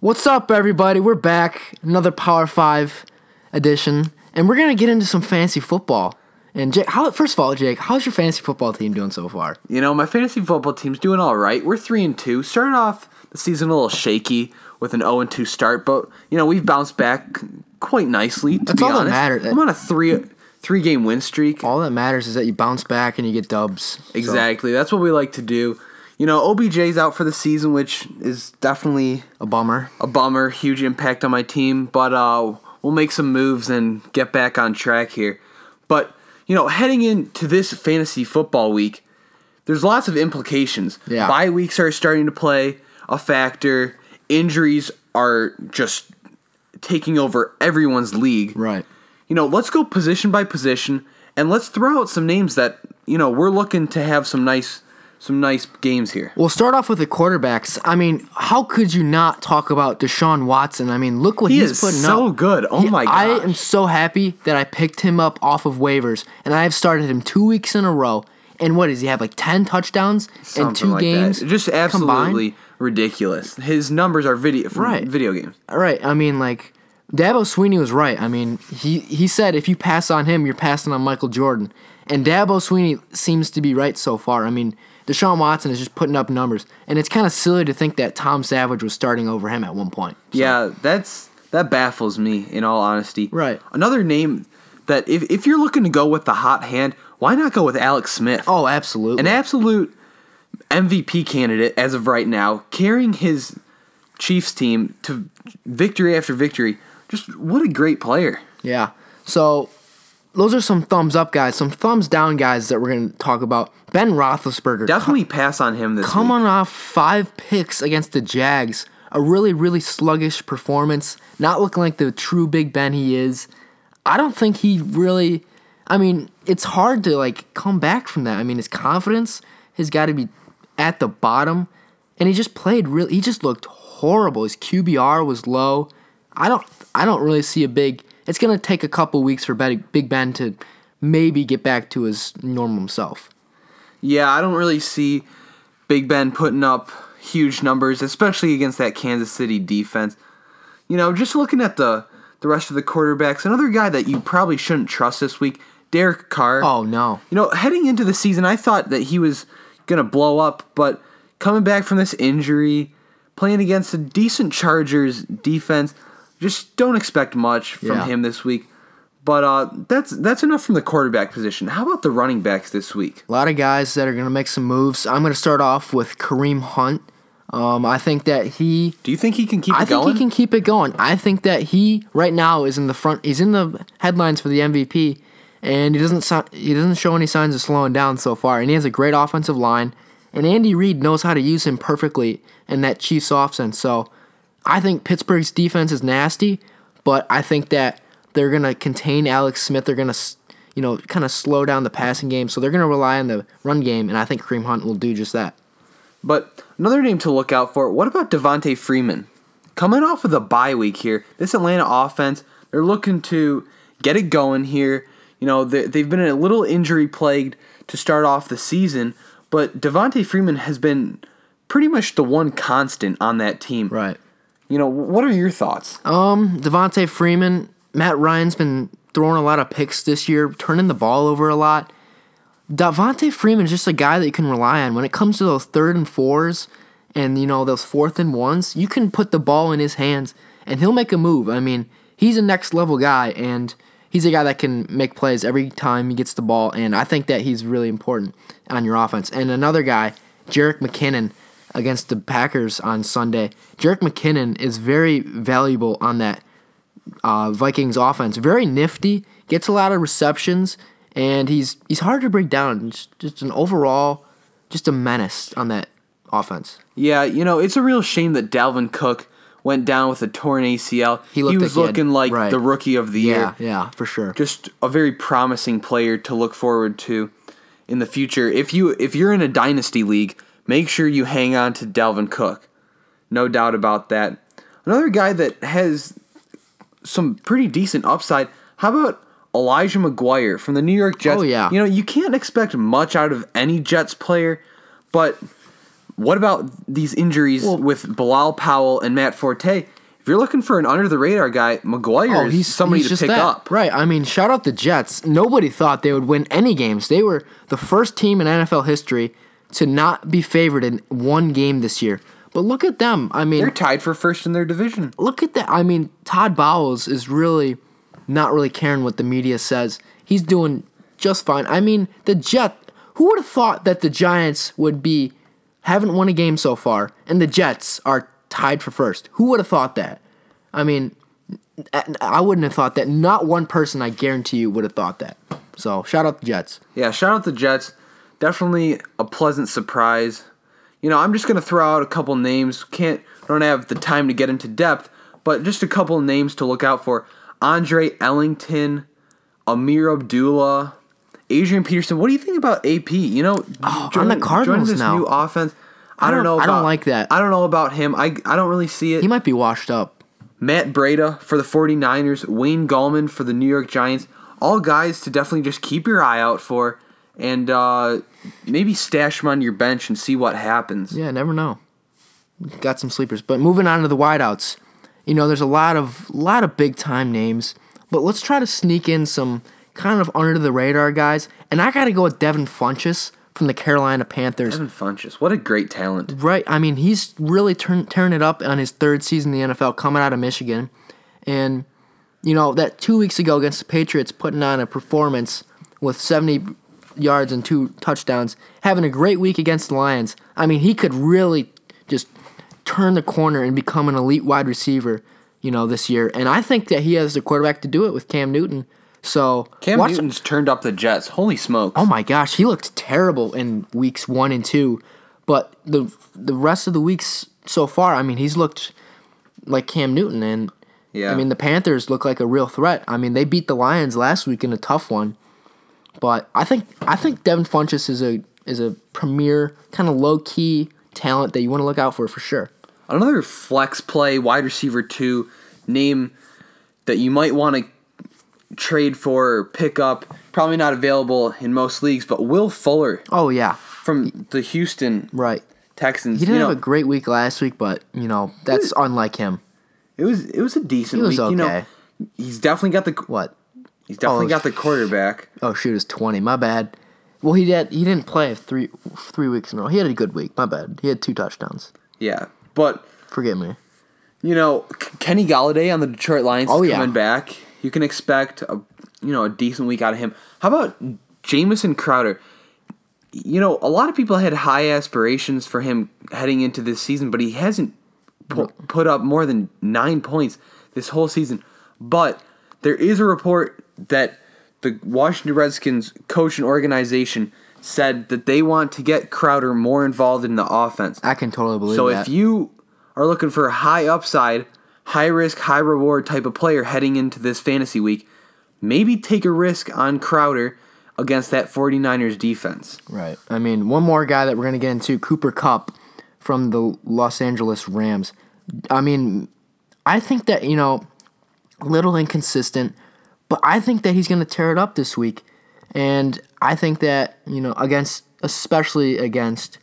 What's up, everybody? We're back. Another Power Five edition, and we're gonna get into some fantasy football. And Jake, how first of all, Jake, how's your fantasy football team doing so far? You know, my fantasy football team's doing all right. We're three and two. Started off the season a little shaky with an zero and two start, but you know we've bounced back quite nicely. To That's be all that honest. matters. I'm on a three three game win streak. All that matters is that you bounce back and you get dubs. So, Exactly. That's what we like to do. You know, OBJ's out for the season, which is definitely a bummer. a bummer. Huge impact on my team, but uh, we'll make some moves and get back on track here. But you know, heading into this fantasy football week, there's lots of implications. Yeah. Bye weeks are starting to play a factor. Injuries are just taking over everyone's league. Right. You know, let's go position by position and let's throw out some names that you know we're looking to have some nice some nice games here. We'll start off with the quarterbacks. I mean, how could you not talk about Deshaun Watson? I mean, look what He he's is putting so up. So good. Oh He- my god. I am so happy that I picked him up off of waivers, and I have started him two weeks in a row. And what does he have? Like ten touchdowns in two like games, That. Just combined? absolutely ridiculous. His numbers are video Right. video games. All right. I mean, like Dabo Swinney was right. I mean, he he said if you pass on him, you're passing on Michael Jordan, and Dabo Swinney seems to be right so far. I mean, Deshaun Watson is just putting up numbers, and it's kind of silly to think that Tom Savage was starting over him at one point. So, Yeah, that's that baffles me in all honesty. Right. Another name that if if you're looking to go with the hot hand, why not go with Alex Smith? Oh, absolutely. An absolute MVP candidate as of right now, carrying his Chiefs team to victory after victory. Just what a great player. Yeah. So those are some thumbs up guys, some thumbs down guys that we're going to talk about. Ben Roethlisberger. Definitely pass on him this come week. on off five picks against the Jags. A really, really sluggish performance. Not looking like the true Big Ben he is. I don't think he really. I mean, it's hard to like come back from that. I mean, his confidence has got to be at the bottom, and he just played really. He just looked horrible. His QBR was low. I don't. I don't really see a big. It's gonna take a couple weeks for Big Big Ben to maybe get back to his normal self. Yeah, I don't really see Big Ben putting up huge numbers, especially against that Kansas City defense. You know, just looking at the the rest of the quarterbacks, another guy that you probably shouldn't trust this week, Derek Carr. Oh no. You know, heading into the season, I thought that he was going to blow up, but coming back from this injury, playing against a decent Chargers defense, just don't expect much from Yeah. him this week. But uh, that's that's enough from the quarterback position. How about the running backs this week? A lot of guys that are going to make some moves. I'm going to start off with Kareem Hunt. Um, I think that he. Do you think he can keep I it think going? he can keep it going. I think that he right now is in the front. He's in the headlines for the MVP, and he doesn't. He doesn't show any signs of slowing down so far. And he has a great offensive line. And Andy Reid knows how to use him perfectly in that Chiefs offense. So I think Pittsburgh's defense is nasty, but I think that they're gonna contain Alex Smith. They're gonna, you know, kind of slow down the passing game. So they're gonna rely on the run game, and I think Kareem Hunt will do just that. But another name to look out for. What about Devonta Freeman? Coming off of the bye week here, this Atlanta offense, they're looking to get it going here. You know, they, they've been a little injury plagued to start off the season, but Devonta Freeman has been pretty much the one constant on that team. Right. You know, what are your thoughts? Um, Devonta Freeman, Matt Ryan's been throwing a lot of picks this year, turning the ball over a lot. Devonta Freeman is just a guy that you can rely on when it comes to those third and fours, and you know those fourth and ones. You can put the ball in his hands, and he'll make a move. I mean, he's a next level guy, and he's a guy that can make plays every time he gets the ball. And I think that he's really important on your offense. And another guy, Jerick McKinnon, against the Packers on Sunday. Jerick McKinnon is very valuable on that uh, Vikings offense. Very nifty, gets a lot of receptions, and he's he's hard to break down. Just, just an overall, just a menace on that offense. Yeah, you know, it's a real shame that Dalvin Cook went down with a torn ACL. He looked was like he had- looking like right. the rookie of the year. Yeah, yeah, for sure. just a very promising player to look forward to in the future. If you if you're in a dynasty league, make sure you hang on to Dalvin Cook. No doubt about that. Another guy that has some pretty decent upside. How about Elijah McGuire from the New York Jets. Oh, yeah. You know, you can't expect much out of any Jets player, but what about these injuries with Bilal Powell and Matt Forte? If you're looking for an under the radar guy, McGuire oh, is somebody to pick that. up. Right. I mean, shout out the Jets. Nobody thought they would win any games. They were the first team in NFL history to not be favored in one game this year. But look at them. I mean, They're tied for first in their division. look at that. I mean, Todd Bowles is really not really caring what the media says. He's doing just fine. I mean, the Jet. Who would have thought that the Giants would be haven't won a game so far, and the Jets are tied for first? Who would have thought that? I mean, I wouldn't have thought that. Not one person, I guarantee you, would have thought that. So shout out the Jets. Yeah, shout out the Jets. Definitely a pleasant surprise. You know, I'm just gonna throw out a couple names. Can't don't have the time to get into depth, but just a couple names to look out for. Andre Ellington, Ameer Abdullah, Adrian Peterson. What do you think about AP? You know, Oh, on the Cardinals this now. new offense. I, don't, don't- know. I don't like that. I don't know about him. I I don't really see it. He might be washed up. Matt Breida for the 49ers, Wayne Gallman for the New York Giants. All guys to definitely just keep your eye out for and uh, maybe stash them on your bench and see what happens. Yeah, never know. Got some sleepers, but moving on to the wideouts. You know, there's a lot of lot of big time names, but let's try to sneak in some kind of under the radar guys. And I got to go with Devin Funchess from the Carolina Panthers. Devin Funchess, what a great talent. Right. I mean, he's really turn, tearing it up on his third season in the NFL, coming out of Michigan, and you know that two weeks ago against the Patriots, putting on a performance with 70 yards and two touchdowns, having a great week against the Lions. I mean, he could really just turn the corner and become an elite wide receiver, you know, this year. And I think that he has the quarterback to do it with Cam Newton. So Cam Newton's turned up the Jets. Holy smokes. Oh my gosh, he looked terrible in weeks one and two, but the the rest of the weeks so far, I mean, he's looked like Cam Newton, and Yeah. I mean the Panthers look like a real threat. I mean, they beat the Lions last week in a tough one, but I think I think Devin Funchess is a is a premier kind of low key talent that you want to look out for for sure. Another flex play, wide receiver two, name that you might want to trade for or pick up. Probably not available in most leagues, but Will Fuller Oh yeah, from the Houston right. Texans. He didn't you know, have a great week last week, but you know that's unlike him. it was it was a decent He was week. You know, okay. he's definitely got the What? He's definitely Oh, got the quarterback. Oh shoot, it's twenty. My bad. Well, he did. He didn't play three three weeks in a row. He had a good week. My bad. He had two touchdowns. Yeah, but Forgive me. you know Kenny Golladay on the Detroit Lions Oh, is yeah. coming back. You can expect a you know a decent week out of him. How about Jamison Crowder? You know, a lot of people had high aspirations for him heading into this season, but he hasn't pu- put up more than nine points this whole season. But there is a report that the Washington Redskins coach and organization said that they want to get Crowder more involved in the offense. I can totally believe So that. So if you are looking for a high upside, high risk, high reward type of player heading into this fantasy week, maybe take a risk on Crowder against that 49ers defense. right. I mean, one more guy that we're gonna get into, Cooper Kupp from the Los Angeles Rams. I mean, I think that you know, a little inconsistent, but I think that he's gonna tear it up this week, and I think that you know against, especially against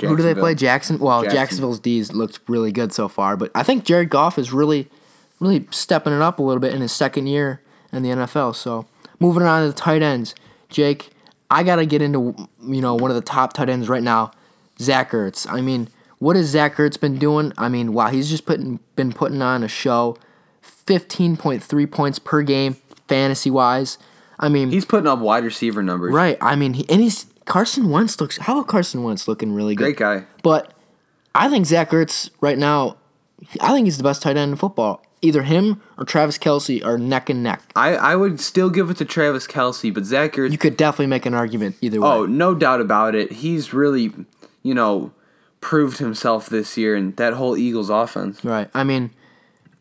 Who do they play? Jackson. Well, Jackson. Jacksonville's D's looked really good so far, but I think Jared Goff is really, really stepping it up a little bit in his second year in the NFL. So moving on to the tight ends, Jake, I gotta get into you know one of the top tight ends right now, Zach Ertz. I mean, what has Zach Ertz been doing? I mean, wow, he's just putting been putting on a show, fifteen point three points per game fantasy wise. I mean, He's putting up wide receiver numbers. right. I mean, he, and he's Carson Wentz looks. How about Carson Wentz looking really good? Great guy. But I think Zach Ertz right now, I think he's the best tight end in football. Either him or Travis Kelce are neck and neck. I, I would still give it to Travis Kelce, but Zach Ertz, You could definitely make an argument either way. oh, no doubt about it. He's really, you know, proved himself this year and that whole Eagles offense. Right. I mean,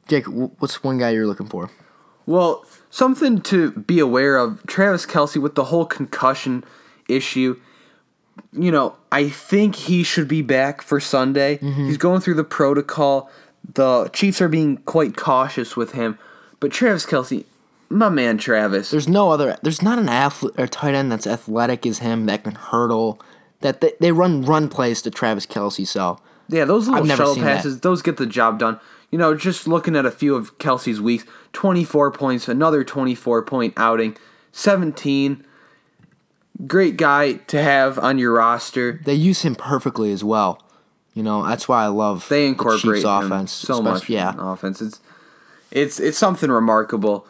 Jake, what's one guy you're looking for? Well, something to be aware of Travis Kelce with the whole concussion issue. You know, I think he should be back for Sunday. Mm-hmm. He's going through the protocol. The Chiefs are being quite cautious with him. But Travis Kelce, my man Travis. There's no other. There's not an athlete or tight end that's athletic as him that can hurdle. That they, they run run plays to Travis Kelce. So Yeah, those little shuttle seen that. passes, those get the job done. You know, just looking at a few of Kelce's weeks 24 points, another 24 point outing, 17. Great guy to have on your roster. they use him perfectly as well. You know that's why I love They the incorporate him offense so much. Yeah, offense. It's it's it's something remarkable.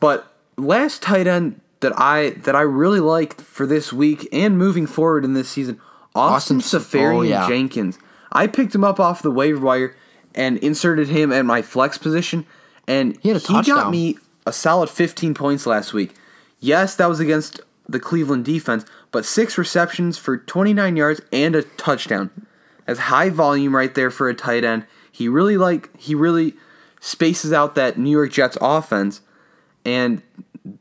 But last tight end that I that I really liked for this week and moving forward in this season, Austin, Austin- oh, Seferian oh, yeah. Jenkins. I picked him up off the waiver wire and inserted him at my flex position, and He a got me a solid 15 points last week. Yes, that was against the Cleveland defense, but six receptions for 29 yards and a touchdown. That's high volume right there for a tight end. He really like he really spaces out that New York Jets offense, and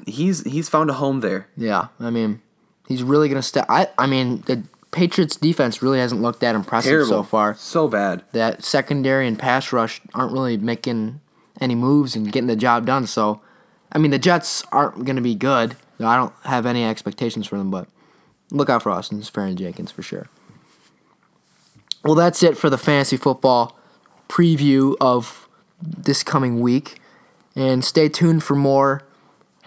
he's he's found a home there. yeah. I mean, he's really gonna step. I I mean, the Patriots defense really hasn't looked that impressive Terrible so far. so bad. That secondary and pass rush aren't really making any moves and getting the job done. So, I mean, the Jets aren't gonna be good. I don't have any expectations for them, but look out for Austin Seferian Jenkins for sure. Well, that's it for the fantasy football preview of this coming week. And stay tuned for more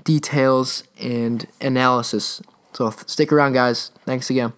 details and analysis. So stick around, guys. Thanks again.